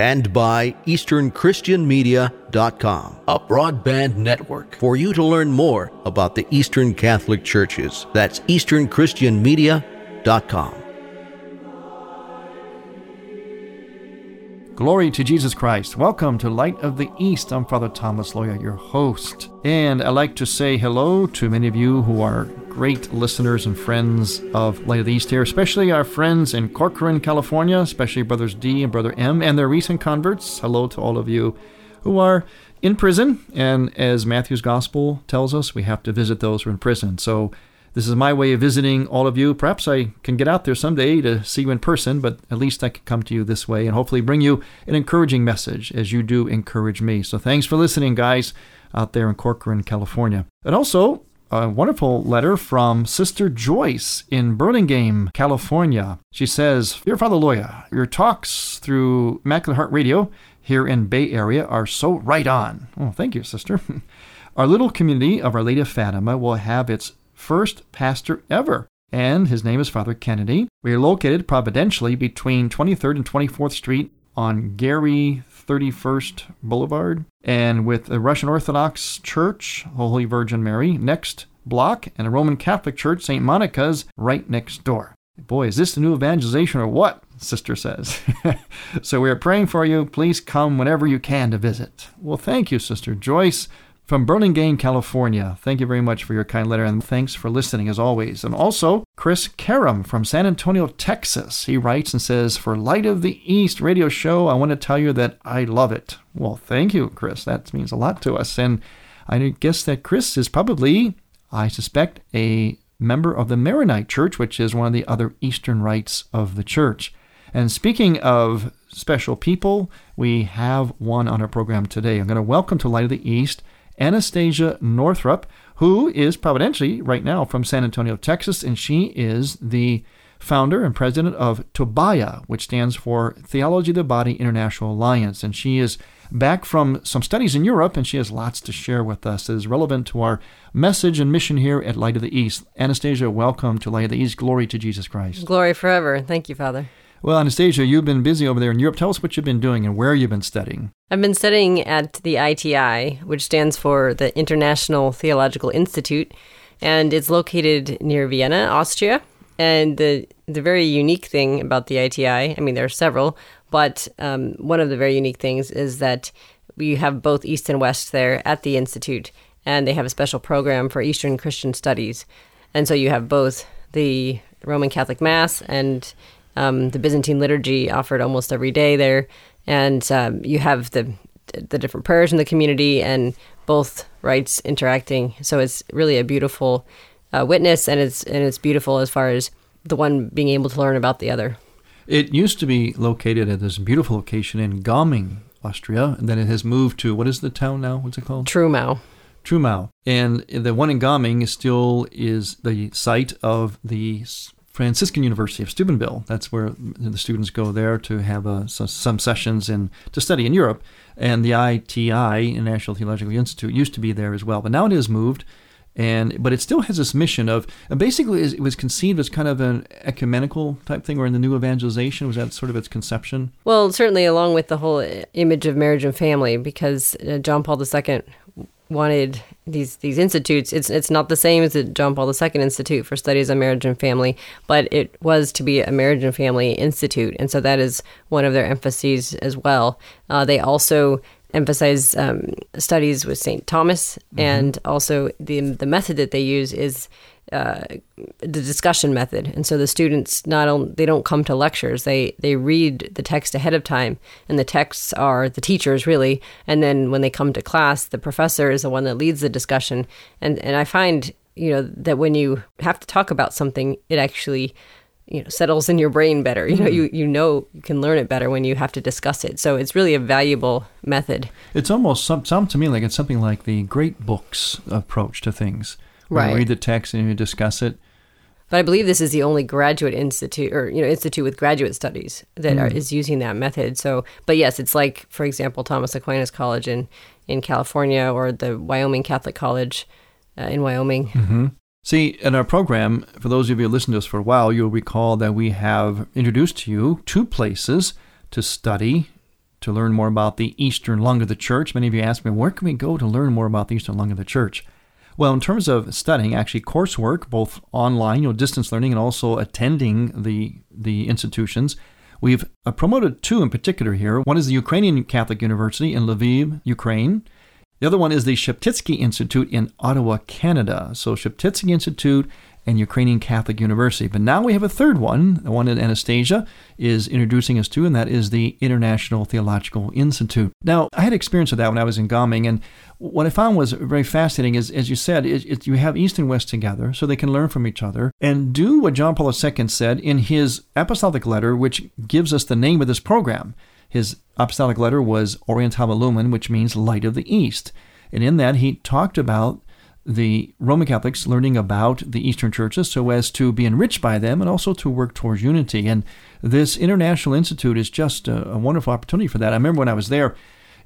and by EasternChristianMedia.com, a broadband network for you to learn more about the Eastern Catholic Churches. That's EasternChristianMedia.com. Glory to Jesus Christ. Welcome to Light of the East. I'm Father Thomas Loya, your host. And I'd like to say hello to many of you who are great listeners and friends of Light of the East here, especially our friends in Corcoran, California, especially Brothers D and Brother M and their recent converts. Hello to all of you who are in prison. And as Matthew's Gospel tells us, we have to visit those who are in prison. So this is my way of visiting all of you. Perhaps I can get out there someday to see you in person, but at least I can come to you this way and hopefully bring you an encouraging message as you do encourage me. So thanks for listening, guys, out there in Corcoran, California. And also, a wonderful letter from Sister Joyce in Burlingame, California. She says, Dear Father Loya, your talks through Immaculate Heart Radio here in Bay Area are so right on. Oh, thank you, Sister. Our little community of Our Lady of Fatima will have its first pastor ever, and his name is Father Kennedy. We are located providentially between 23rd and 24th Street on Geary 31st Boulevard, and with the Russian Orthodox Church, Holy Virgin Mary, next block, and a Roman Catholic Church, St. Monica's, right next door. Boy, is this the new evangelization or what? Sister says. so we are praying for you. Please come whenever you can to visit. Well, thank you, Sister Joyce from Burlingame, California. Thank you very much for your kind letter and thanks for listening as always. And also, Chris Karam from San Antonio, Texas. He writes and says, For Light of the East radio show, I want to tell you that I love it. Well, thank you, Chris. That means a lot to us. And I guess that Chris is probably, I suspect, a member of the Maronite Church, which is one of the other Eastern rites of the church. And speaking of special people, we have one on our program today. I'm going to welcome to Light of the East Anastasia Northrup, who is providentially right now from San Antonio, Texas, and she is the founder and president of Tobiah, which stands for Theology of the Body International Alliance. And she is back from some studies in Europe, and she has lots to share with us that is relevant to our message and mission here at Light of the East. Anastasia, welcome to Light of the East. Glory to Jesus Christ. Glory forever. Thank you, Father. Well, Anastasia, you've been busy over there in Europe. Tell us what you've been doing and where you've been studying. I've been studying at the ITI, which stands for the International Theological Institute, and it's located near Vienna, Austria. And the the very unique thing about the ITI, I mean, there are several, but um, one of the very unique things is that we have both East and West there at the institute, and they have a special program for Eastern Christian studies. And so you have both the Roman Catholic Mass and um, the Byzantine liturgy offered almost every day there, and um, you have the the different prayers in the community and both rites interacting. So it's really a beautiful uh, witness, and it's and it's beautiful as far as the one being able to learn about the other. It used to be located at this beautiful location in Gaming, Austria, and then it has moved to what is the town now? What's it called? Trumau. Trumau, and the one in Gaming still is the site of the Franciscan University of Steubenville. That's where the students go there to have a, some sessions and to study in Europe. And the ITI, National Theological Institute, used to be there as well, but now it has moved. And but it still has this mission of basically it was conceived as kind of an ecumenical type thing, or in the new evangelization was that sort of its conception. Well, certainly along with the whole image of marriage and family, because uh, John Paul II wanted these these institutes. It's it's not the same as the John Paul II Institute for Studies on Marriage and Family, but it was to be a marriage and family institute, and so that is one of their emphases as well. Uh, they also emphasize um, studies with St. Thomas, mm-hmm. and also the the method that they use is uh, the discussion method. And so the students not only they don't come to lectures, they they read the text ahead of time, and the texts are the teachers really. And then when they come to class, the professor is the one that leads the discussion. And and I find you know that when you have to talk about something, it actually you know settles in your brain better you know mm. you you know you can learn it better when you have to discuss it so it's really a valuable method it's almost some, some to me like it's something like the great books approach to things right you read the text and you discuss it but I believe this is the only graduate institute or you know institute with graduate studies that mm. are, is using that method. So, but yes, it's like for example Thomas Aquinas College in in California or the Wyoming Catholic College uh, in Wyoming. Mm-hmm. See, in our program, for those of you who listened to us for a while, you'll recall that we have introduced to you two places to study, to learn more about the Eastern lung of the church. Many of you ask me, where can we go to learn more about the Eastern lung of the church? Well, in terms of studying, actually, coursework, both online, you know, distance learning, and also attending the the institutions, we've uh, promoted two in particular here. One is the Ukrainian Catholic University in Lviv, Ukraine. The other one is the Sheptytsky Institute in Ottawa, Canada. So, Sheptytsky Institute and Ukrainian Catholic University. But now we have a third one, the one that Anastasia is introducing us to, and that is the International Theological Institute. Now, I had experience with that when I was in Gaming, and what I found was very fascinating is, as you said, it, it, you have East and West together so they can learn from each other and do what John Paul II said in his apostolic letter, which gives us the name of this program. His apostolic letter was Orientale Lumen, which means light of the East. And in that, he talked about the Roman Catholics learning about the Eastern churches so as to be enriched by them and also to work towards unity. And this International Institute is just a, a wonderful opportunity for that. I remember when I was there,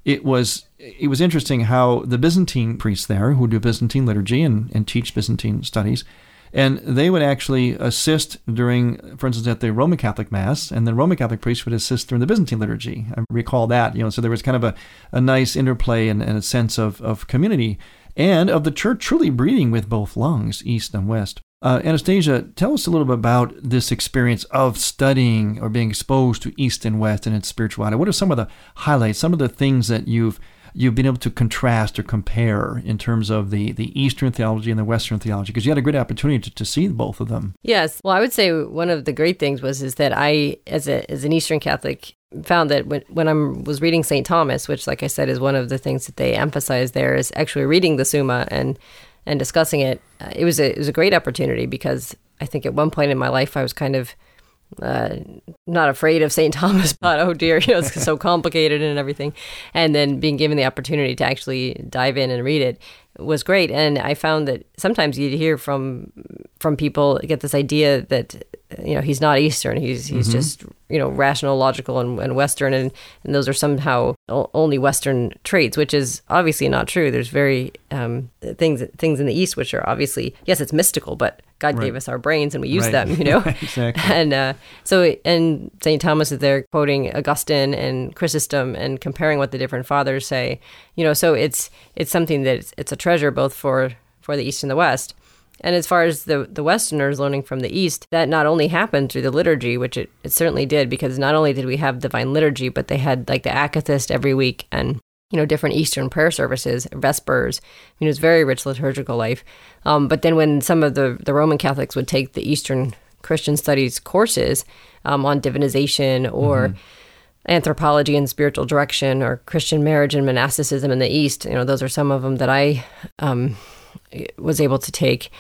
it was it was interesting how the Byzantine priests there, who do Byzantine liturgy and, and teach Byzantine studies, and they would actually assist during, for instance, at the Roman Catholic Mass, and the Roman Catholic priest would assist during the Byzantine liturgy. I recall that, you know, so there was kind of a, a nice interplay and, and a sense of, of community and of the church truly breathing with both lungs, east and west. Uh, Anastasia, tell us a little bit about this experience of studying or being exposed to East and West and its spirituality. What are some of the highlights, some of the things that you've you've been able to contrast or compare in terms of the, the Eastern theology and the Western theology? Because you had a great opportunity to, to see both of them. Yes. Well, I would say one of the great things was is that I, as, a, as an Eastern Catholic, found that when, when I was reading St. Thomas, which, like I said, is one of the things that they emphasize there, is actually reading the Summa and and discussing it. Uh, it was a it was a great opportunity because I think at one point in my life I was kind of uh, not afraid of St. Thomas, but oh dear, you know, it's so complicated and everything. And then being given the opportunity to actually dive in and read it was great. And I found that sometimes you'd hear from from people get this idea that you know he's not Eastern, he's he's mm-hmm. just you know rational, logical, and, and Western, and, and those are somehow only Western traits, which is obviously not true. There's very um, things things in the East which are obviously yes, it's mystical, but God right. gave us our brains and we use right. them, you know. exactly. And uh, so, and Saint Thomas is there quoting Augustine and Chrysostom and comparing what the different fathers say, you know. So it's it's something that it's, it's a treasure both for for the East and the West. And as far as the, the Westerners learning from the East, that not only happened through the liturgy, which it, it certainly did, because not only did we have divine liturgy, but they had like the akathist every week and, you know, different Eastern prayer services, Vespers. I mean, it was very rich liturgical life. Um, but then when some of the, the Roman Catholics would take the Eastern Christian studies courses um, on divinization or mm-hmm anthropology and spiritual direction or Christian marriage and monasticism in the East. You know, those are some of them that I um, was able to take,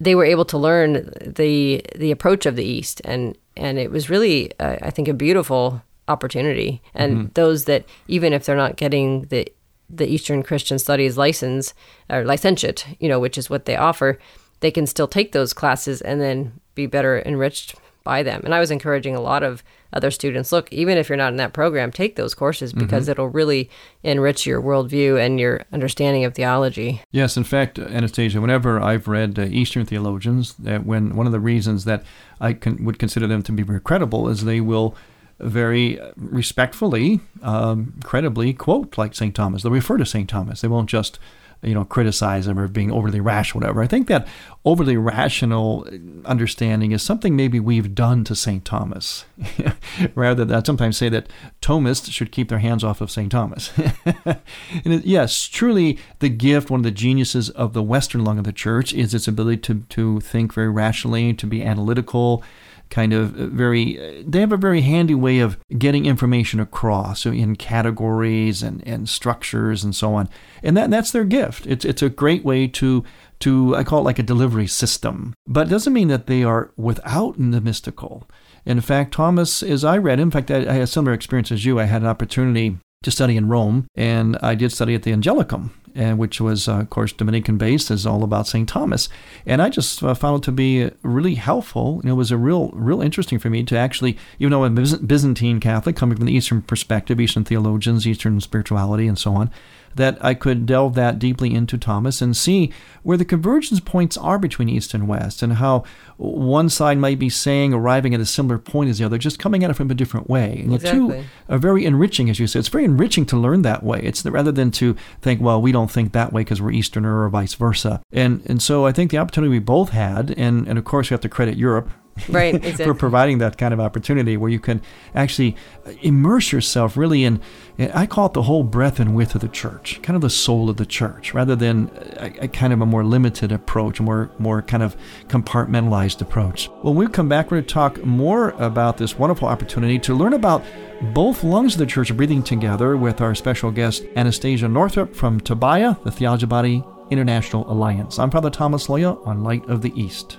they were able to learn the the approach of the East, and and it was really, uh, I think, a beautiful opportunity. And mm-hmm. those that even if they're not getting the the Eastern Christian Studies license or licentiate, you know, which is what they offer, they can still take those classes and then be better enriched by them. And I was encouraging a lot of other students look, even if you're not in that program, take those courses because mm-hmm. it'll really enrich your worldview and your understanding of theology. Yes, in fact, Anastasia, whenever I've read uh, Eastern theologians, that when one of the reasons that I can, would consider them to be very credible is they will very respectfully, um, credibly quote like St. Thomas. They'll refer to St. Thomas. They won't just you know, criticize them or being overly rash, whatever. I think that overly rational understanding is something maybe we've done to St. Thomas. Rather than sometimes say that Thomists should keep their hands off of St. Thomas. and it, yes, truly the gift, one of the geniuses of the Western lung of the church is its ability to, to think very rationally, to be analytical, kind of uh, very uh, they have a very handy way of getting information across so in categories and, and structures and so on. And that that's their gift. It's it's a great way to to I call it like a delivery system. But it doesn't mean that they are without the mystical. In fact Thomas as I read in fact I, I had a similar experience as you. I had an opportunity to study in Rome, and I did study at the Angelicum, and which was, uh, of course, Dominican based, is all about St. Thomas. And I just uh, found it to be really helpful. Know, it was a real, real interesting for me to actually, even though I'm a Byzantine Catholic, coming from the Eastern perspective, Eastern theologians, Eastern spirituality, and so on, that I could delve that deeply into Thomas and see where the convergence points are between East and West, and how one side might be saying, arriving at a similar point as the other, just coming at it from a different way. And exactly. the two are very enriching, as you said. It's very enriching to learn that way. It's rather than to think, well, we don't think that way because we're Easterner or vice versa. And and so I think the opportunity we both had, and, and of course we have to credit Europe right exactly. for providing that kind of opportunity where you can actually immerse yourself really in i call it the whole breadth and width of the church kind of the soul of the church rather than a, a kind of a more limited approach a more more kind of compartmentalized approach. When we come back we're going to talk more about this wonderful opportunity to learn about both lungs of the church breathing together with our special guest anastasia northrup from tobiah the theology body international alliance. I'm father thomas loya on light of the east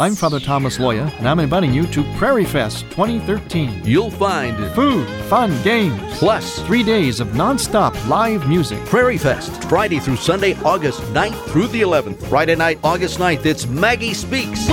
I'm Father Thomas Loya, and I'm inviting you to Prairie Fest 2013. You'll find food, fun, games, plus three days of nonstop live music. Prairie Fest, Friday through Sunday, August 9th through the 11th. Friday night, August 9th, it's Maggie Speaks.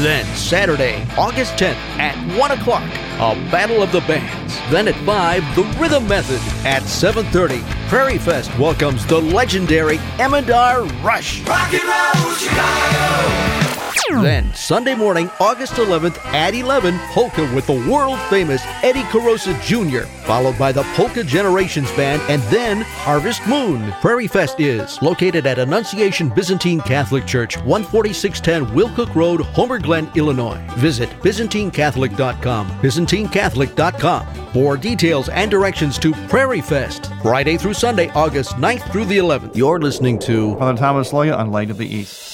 Then Saturday, August 10th at 1 o'clock, a Battle of the Bands. Then at 5, the Rhythm Method. At 7.30, Prairie Fest welcomes the legendary Emendar Rush. Rock and roll, Chicago! Then, Sunday morning, August 11th at 11, Polka with the world famous Eddie Korosa Jr., followed by the Polka Generations Band, and then Harvest Moon. Prairie Fest is located at Annunciation Byzantine Catholic Church, 14610 Will Cook Road, Homer Glen, Illinois. Visit ByzantineCatholic.com, ByzantineCatholic.com for details and directions to Prairie Fest, Friday through Sunday, August 9th through the 11th. You're listening to Father Thomas Loya on Light of the East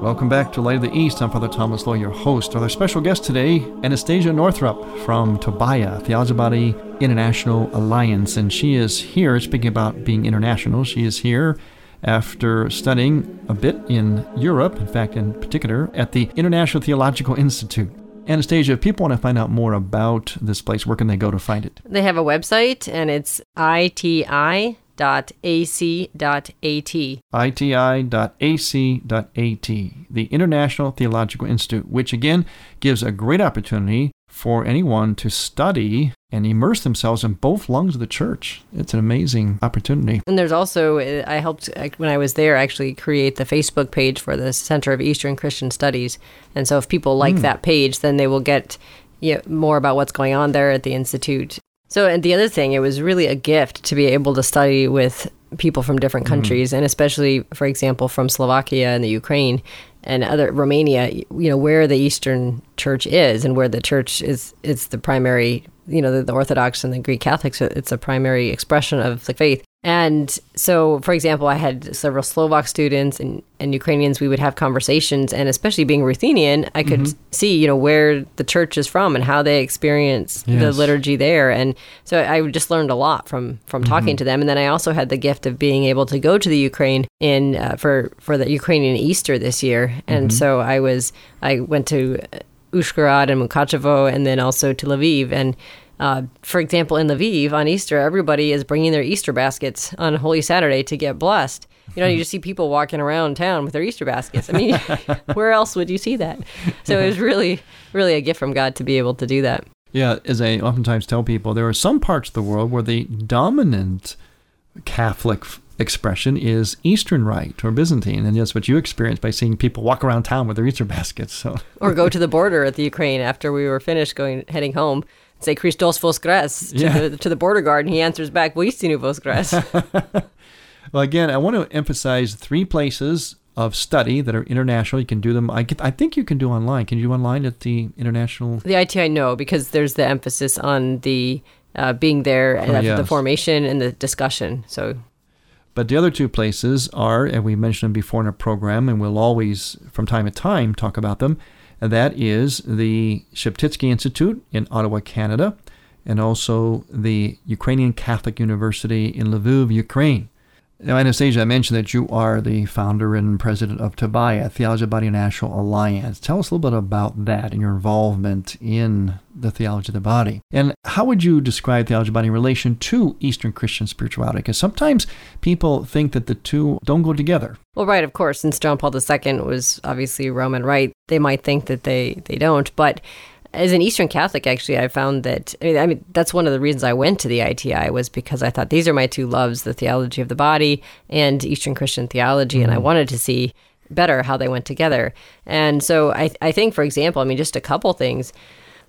Welcome back to Light of the East. I'm Father Thomas Loya, your host. Our special guest today, Anastasia Northrup from Tobiah, Theology Body International Alliance. And she is here, speaking about being international, she is here after studying a bit in Europe, in fact, in particular, at the International Theological Institute. Anastasia, if people want to find out more about this place, where can they go to find it? They have a website, and it's ITI iti.ac.at. iti.ac.at, the International Theological Institute, which again gives a great opportunity for anyone to study and immerse themselves in both lungs of the church. It's an amazing opportunity. And there's also, I helped when I was there actually create the Facebook page for the Center of Eastern Christian Studies. And so if people like mm. that page, then they will get you know, more about what's going on there at the Institute so, and the other thing, it was really a gift to be able to study with people from different mm-hmm. countries, and especially, for example, from Slovakia and the Ukraine and other Romania, you know, where the Eastern Church is and where the church is is the primary, you know, the, the Orthodox and the Greek Catholics, it's a primary expression of the faith. And so, for example, I had several Slovak students and, and Ukrainians. We would have conversations, and especially being Ruthenian, I could mm-hmm. see, you know, where the church is from and how they experience yes. the liturgy there. And so I just learned a lot from from talking mm-hmm. to them. And then I also had the gift of being able to go to the Ukraine in uh, for for the Ukrainian Easter this year. And mm-hmm. so I was I went to Uzhhorod and Mukachevo, and then also to Lviv and uh, for example, in Lviv on Easter, everybody is bringing their Easter baskets on Holy Saturday to get blessed. You know, you just see people walking around town with their Easter baskets. I mean, where else would you see that? So it was really, really a gift from God to be able to do that. Yeah, as I oftentimes tell people, there are some parts of the world where the dominant Catholic expression is Eastern Rite or Byzantine, and that's what you experienced by seeing people walk around town with their Easter baskets. So, or go to the border at the Ukraine after we were finished going heading home say Christos Voskres to, yeah. the, to the border guard, and he answers back, Voistinu Voskres. well, again, I want to emphasize three places of study that are international. You can do them. I, get, I think you can do online. Can you do online at the international? The ITI, no, because there's the emphasis on the uh, being there oh, yes. the formation and the discussion. So but the other two places are, and we mentioned them before in our program, and we'll always, from time to time, talk about them and that is the Sheptytsky Institute in Ottawa, Canada, and also the Ukrainian Catholic University in Lviv, Ukraine. Now, Anastasia, I mentioned that you are the founder and president of Tobiah, Theology Body National Alliance. Tell us a little bit about that and your involvement in the theology of the body. And how would you describe theology of the body in relation to Eastern Christian spirituality? Because sometimes people think that the two don't go together. Well, right, of course. Since John Paul II was obviously Roman Rite, they might think that they, they don't. But as an Eastern Catholic, actually, I found that I mean, I mean, that's one of the reasons I went to the ITI was because I thought these are my two loves: the theology of the body and Eastern Christian theology, mm-hmm. and I mm-hmm. wanted to see better how they went together. And so I, I think, for example, I mean, just a couple things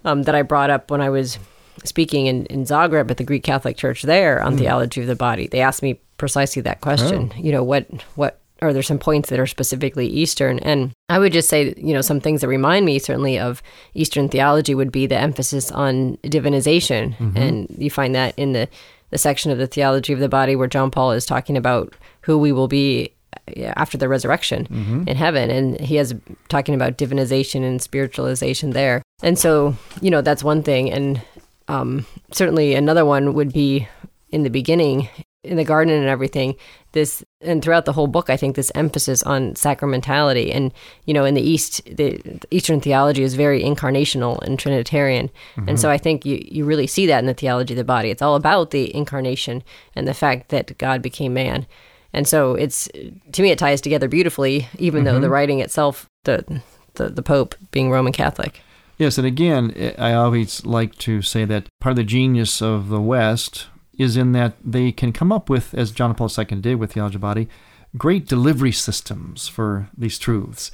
um, that I brought up when I was speaking in, in Zagreb at the Greek Catholic Church there on mm-hmm. theology of the body. They asked me precisely that question. Oh. You know, what what or there's some points that are specifically Eastern. And I would just say, you know, some things that remind me certainly of Eastern theology would be the emphasis on divinization. Mm-hmm. And you find that in the, the section of the theology of the body where John Paul is talking about who we will be after the resurrection mm-hmm. in heaven. And he has talking about divinization and spiritualization there. And so, you know, that's one thing. And um, certainly another one would be in the beginning in the garden and everything this and throughout the whole book i think this emphasis on sacramentality. And you know in the east the, eastern theology is very incarnational and trinitarian. Mm-hmm. and so i think you, you really see that in the theology of the body. It's all about the incarnation and the fact that god became man. And so it's to me it ties together beautifully even mm-hmm. though the writing itself the, the the pope being roman catholic. Yes, and again, I always like to say that part of the genius of the West is in that they can come up with, as John Paul II did with the Body, great delivery systems for these truths.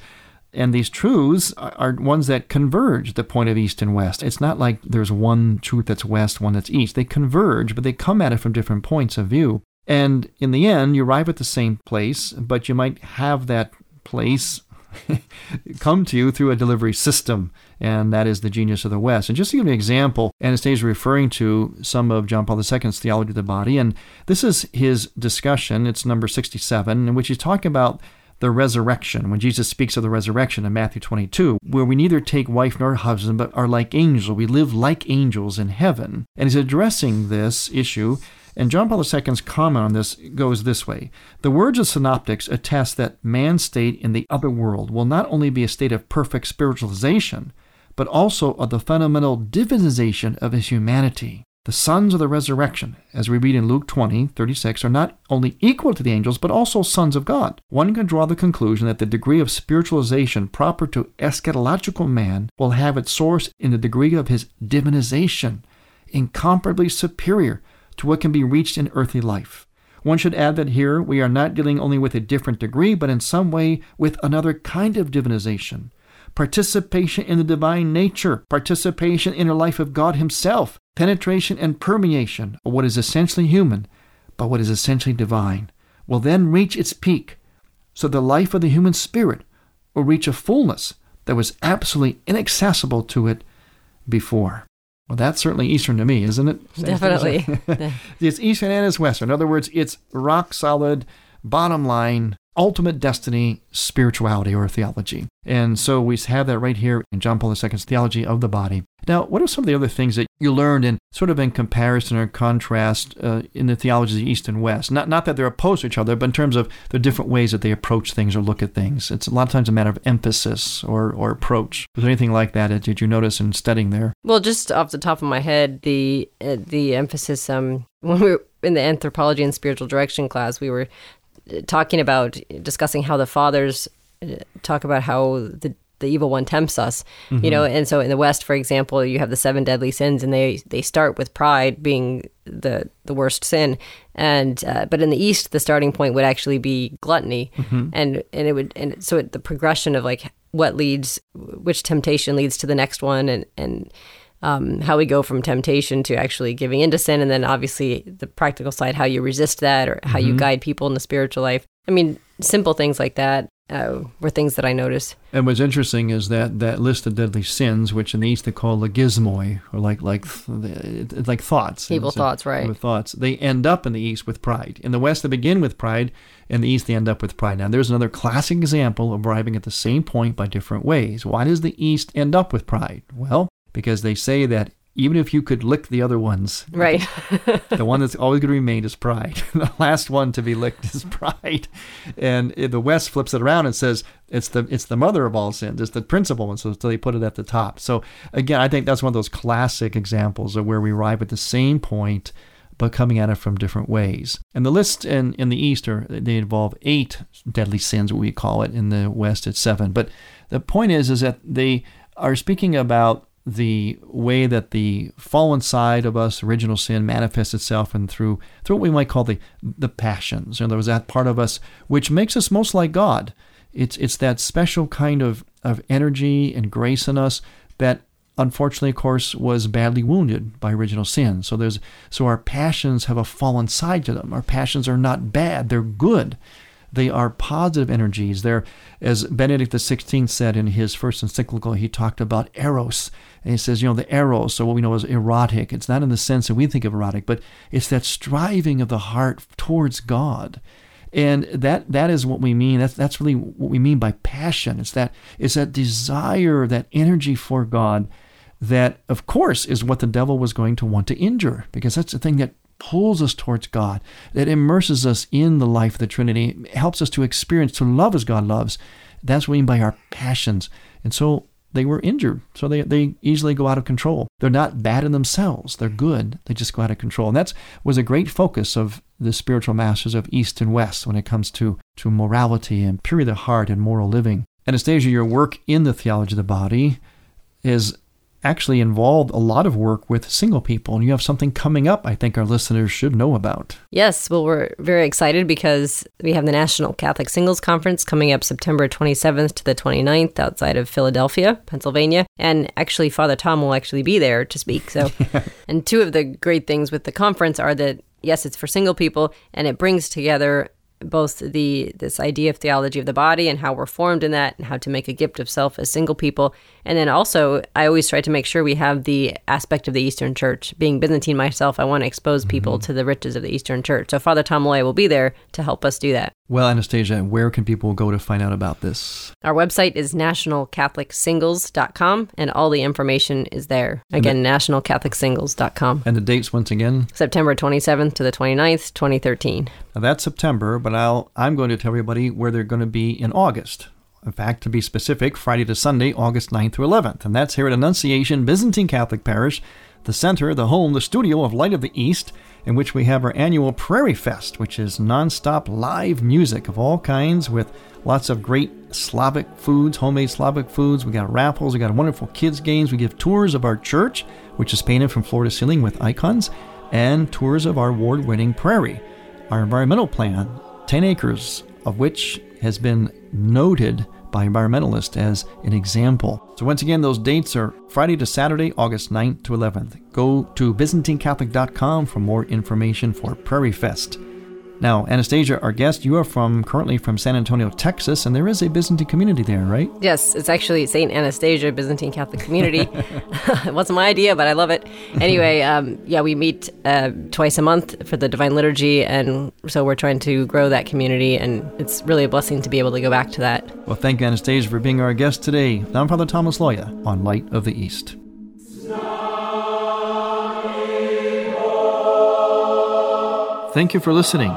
And these truths are ones that converge the point of East and West. It's not like there's one truth that's West, one that's East. They converge, but they come at it from different points of view. And in the end, you arrive at the same place, but you might have that place come to you through a delivery system, and that is the genius of the West. And just to give an example, Anastasia is referring to some of John Paul II's theology of the body, and this is his discussion. It's number 67, in which he's talking about the resurrection, when Jesus speaks of the resurrection in Matthew 22, where we neither take wife nor husband, but are like angels. We live like angels in heaven. And he's addressing this issue and John Paul II's comment on this goes this way The words of synoptics attest that man's state in the other world will not only be a state of perfect spiritualization, but also of the fundamental divinization of his humanity. The sons of the resurrection, as we read in Luke 20, 36, are not only equal to the angels, but also sons of God. One can draw the conclusion that the degree of spiritualization proper to eschatological man will have its source in the degree of his divinization, incomparably superior to what can be reached in earthly life. One should add that here we are not dealing only with a different degree, but in some way with another kind of divinization. Participation in the divine nature, participation in the life of God Himself, penetration and permeation of what is essentially human, but what is essentially divine. will then reach its peak. So the life of the human spirit will reach a fullness that was absolutely inaccessible to it before. Well, that's certainly Eastern to me, isn't it? Definitely. it's Eastern and it's Western. In other words, it's rock solid, bottom line, ultimate destiny, spirituality, or theology. And so we have that right here in John Paul II's theology of the body. Now, what are some of the other things that you learned in sort of in comparison or contrast uh, in the theologies of the East and West? Not, not that they're opposed to each other, but in terms of the different ways that they approach things or look at things. It's a lot of times a matter of emphasis or, or approach. Was there anything like that did you notice in studying there? Well, just off the top of my head, the uh, the emphasis um, when we were in the anthropology and spiritual direction class, we were talking about discussing how the fathers uh, talk about how the the evil one tempts us mm-hmm. you know and so in the west for example you have the seven deadly sins and they they start with pride being the the worst sin and uh, but in the east the starting point would actually be gluttony mm-hmm. and and it would and so it, the progression of like what leads which temptation leads to the next one and and um, how we go from temptation to actually giving into sin, and then obviously the practical side, how you resist that or how mm-hmm. you guide people in the spiritual life. I mean, simple things like that uh, were things that I noticed. And what's interesting is that that list of deadly sins, which in the East they call logismoi, or like like like thoughts, evil thoughts, right? Thoughts. They end up in the East with pride. In the West, they begin with pride. In the East, they end up with pride. Now, there's another classic example of arriving at the same point by different ways. Why does the East end up with pride? Well, because they say that even if you could lick the other ones, right? the one that's always going to remain is pride. the last one to be licked is pride. And the West flips it around and says it's the it's the mother of all sins. It's the principal one. So, so they put it at the top. So again, I think that's one of those classic examples of where we arrive at the same point, but coming at it from different ways. And the list in in the East are they involve eight deadly sins, what we call it. In the West, it's seven. But the point is, is that they are speaking about the way that the fallen side of us, original sin, manifests itself and through through what we might call the the passions. And there was that part of us which makes us most like God. It's it's that special kind of, of energy and grace in us that unfortunately of course was badly wounded by original sin. So there's so our passions have a fallen side to them. Our passions are not bad, they're good. They are positive energies. They're, as Benedict XVI said in his first encyclical, he talked about eros. And he says, you know, the eros, so what we know is erotic. It's not in the sense that we think of erotic, but it's that striving of the heart towards God. And that that is what we mean. That's that's really what we mean by passion. It's that it's that desire, that energy for God that of course is what the devil was going to want to injure because that's the thing that pulls us towards God, that immerses us in the life of the Trinity, helps us to experience, to love as God loves. That's what we mean by our passions. And so they were injured, so they, they easily go out of control. They're not bad in themselves, they're good. They just go out of control. And that was a great focus of the spiritual masters of East and West when it comes to, to morality and purity of the heart and moral living. Anastasia, your work in the theology of the body is actually involved a lot of work with single people, and you have something coming up I think our listeners should know about. Yes, well, we're very excited because we have the National Catholic Singles Conference coming up September 27th to the 29th outside of Philadelphia, Pennsylvania. And actually, Father Tom will actually be there to speak. So, and two of the great things with the conference are that yes, it's for single people, and it brings together both the this idea of theology of the body and how we're formed in that and how to make a gift of self as single people. And then also i always try to make sure we have the aspect of the eastern church. Being byzantine myself i want to expose people mm-hmm. to the riches of the eastern church. So father tom loya will be there to help us do that. Well anastasia where can people go to find out about this? Our website is nationalcatholicsingles.com and all the information is there. Again the, nationalcatholicsingles.com and the dates once again? September 27th to the 29th 2013 now that's september but I'll, I'm going to tell everybody where they're going to be in August. In fact, to be specific, Friday to Sunday, August 9th through 11th. And that's here at Annunciation Byzantine Catholic Parish, the center, the home, the studio of Light of the East, in which we have our annual Prairie Fest, which is nonstop live music of all kinds with lots of great Slavic foods, homemade Slavic foods. We got raffles, we got wonderful kids' games. We give tours of our church, which is painted from floor to ceiling with icons, and tours of our award winning prairie. Our environmental plan 10 acres of which has been noted by environmentalists as an example. So, once again, those dates are Friday to Saturday, August 9th to 11th. Go to ByzantineCatholic.com for more information for Prairie Fest. Now, Anastasia, our guest, you are from currently from San Antonio, Texas, and there is a Byzantine community there, right? Yes, it's actually St. Anastasia Byzantine Catholic Community. it wasn't my idea, but I love it. Anyway, um, yeah, we meet uh, twice a month for the Divine Liturgy, and so we're trying to grow that community, and it's really a blessing to be able to go back to that. Well, thank you, Anastasia, for being our guest today. I'm Father Thomas Loya on Light of the East. Thank you for listening.